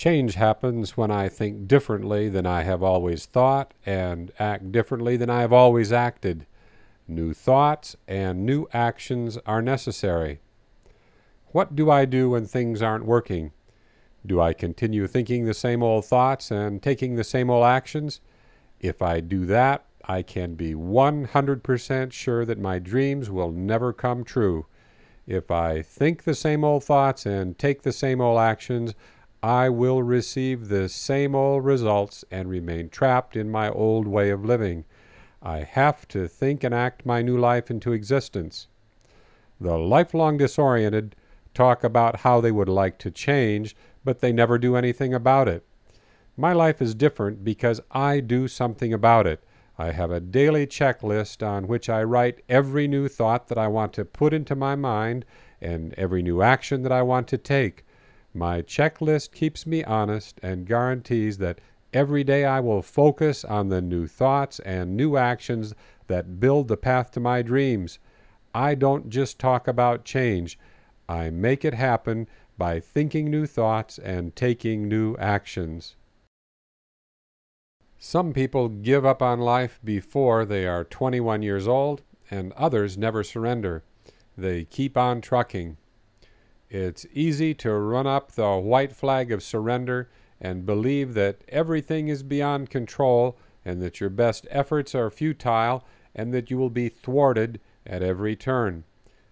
Change happens when I think differently than I have always thought and act differently than I have always acted. New thoughts and new actions are necessary. What do I do when things aren't working? Do I continue thinking the same old thoughts and taking the same old actions? If I do that, I can be 100% sure that my dreams will never come true. If I think the same old thoughts and take the same old actions, I will receive the same old results and remain trapped in my old way of living. I have to think and act my new life into existence. The lifelong disoriented talk about how they would like to change, but they never do anything about it. My life is different because I do something about it. I have a daily checklist on which I write every new thought that I want to put into my mind and every new action that I want to take. My checklist keeps me honest and guarantees that every day I will focus on the new thoughts and new actions that build the path to my dreams. I don't just talk about change, I make it happen by thinking new thoughts and taking new actions. Some people give up on life before they are 21 years old, and others never surrender. They keep on trucking. It's easy to run up the white flag of surrender and believe that everything is beyond control and that your best efforts are futile and that you will be thwarted at every turn.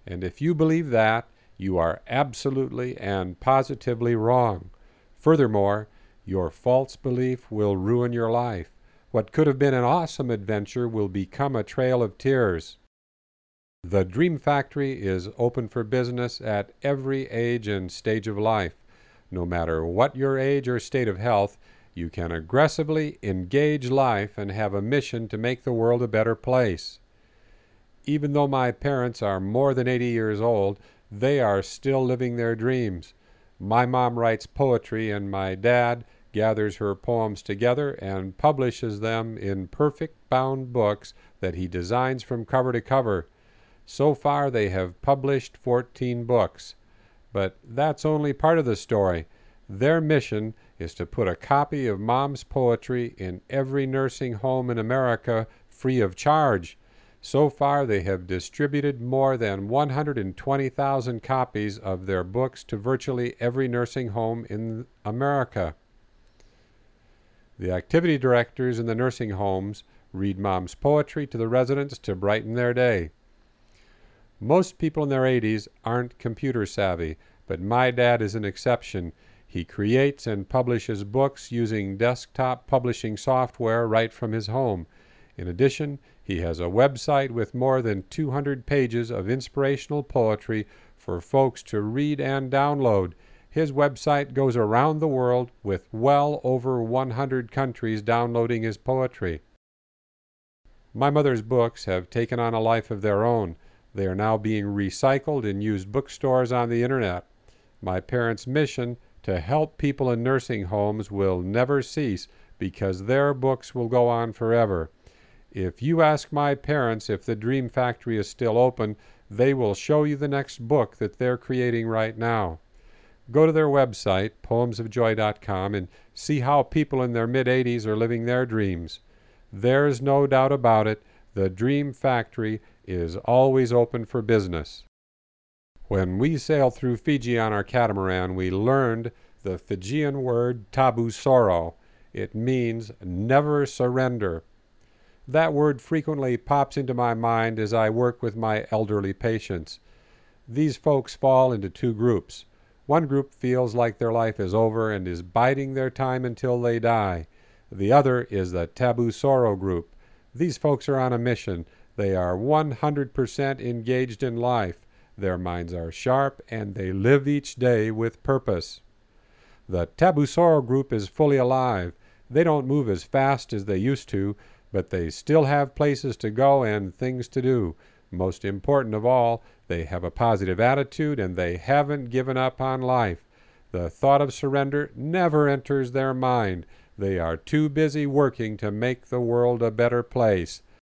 And if you believe that, you are absolutely and positively wrong. Furthermore, your false belief will ruin your life. What could have been an awesome adventure will become a trail of tears. The Dream Factory is open for business at every age and stage of life. No matter what your age or state of health, you can aggressively engage life and have a mission to make the world a better place. Even though my parents are more than 80 years old, they are still living their dreams. My mom writes poetry, and my dad gathers her poems together and publishes them in perfect bound books that he designs from cover to cover. So far, they have published 14 books. But that's only part of the story. Their mission is to put a copy of Mom's poetry in every nursing home in America free of charge. So far, they have distributed more than 120,000 copies of their books to virtually every nursing home in America. The activity directors in the nursing homes read Mom's poetry to the residents to brighten their day. Most people in their 80s aren't computer savvy, but my dad is an exception. He creates and publishes books using desktop publishing software right from his home. In addition, he has a website with more than 200 pages of inspirational poetry for folks to read and download. His website goes around the world with well over 100 countries downloading his poetry. My mother's books have taken on a life of their own. They are now being recycled in used bookstores on the internet. My parents' mission to help people in nursing homes will never cease because their books will go on forever. If you ask my parents if the Dream Factory is still open, they will show you the next book that they're creating right now. Go to their website, poemsofjoy.com, and see how people in their mid 80s are living their dreams. There's no doubt about it, the Dream Factory is always open for business. When we sailed through Fiji on our catamaran, we learned the Fijian word tabu soro. It means never surrender. That word frequently pops into my mind as I work with my elderly patients. These folks fall into two groups. One group feels like their life is over and is biding their time until they die. The other is the tabu soro group. These folks are on a mission. They are 100% engaged in life. Their minds are sharp and they live each day with purpose. The Tabu Soro group is fully alive. They don't move as fast as they used to, but they still have places to go and things to do. Most important of all, they have a positive attitude and they haven't given up on life. The thought of surrender never enters their mind. They are too busy working to make the world a better place.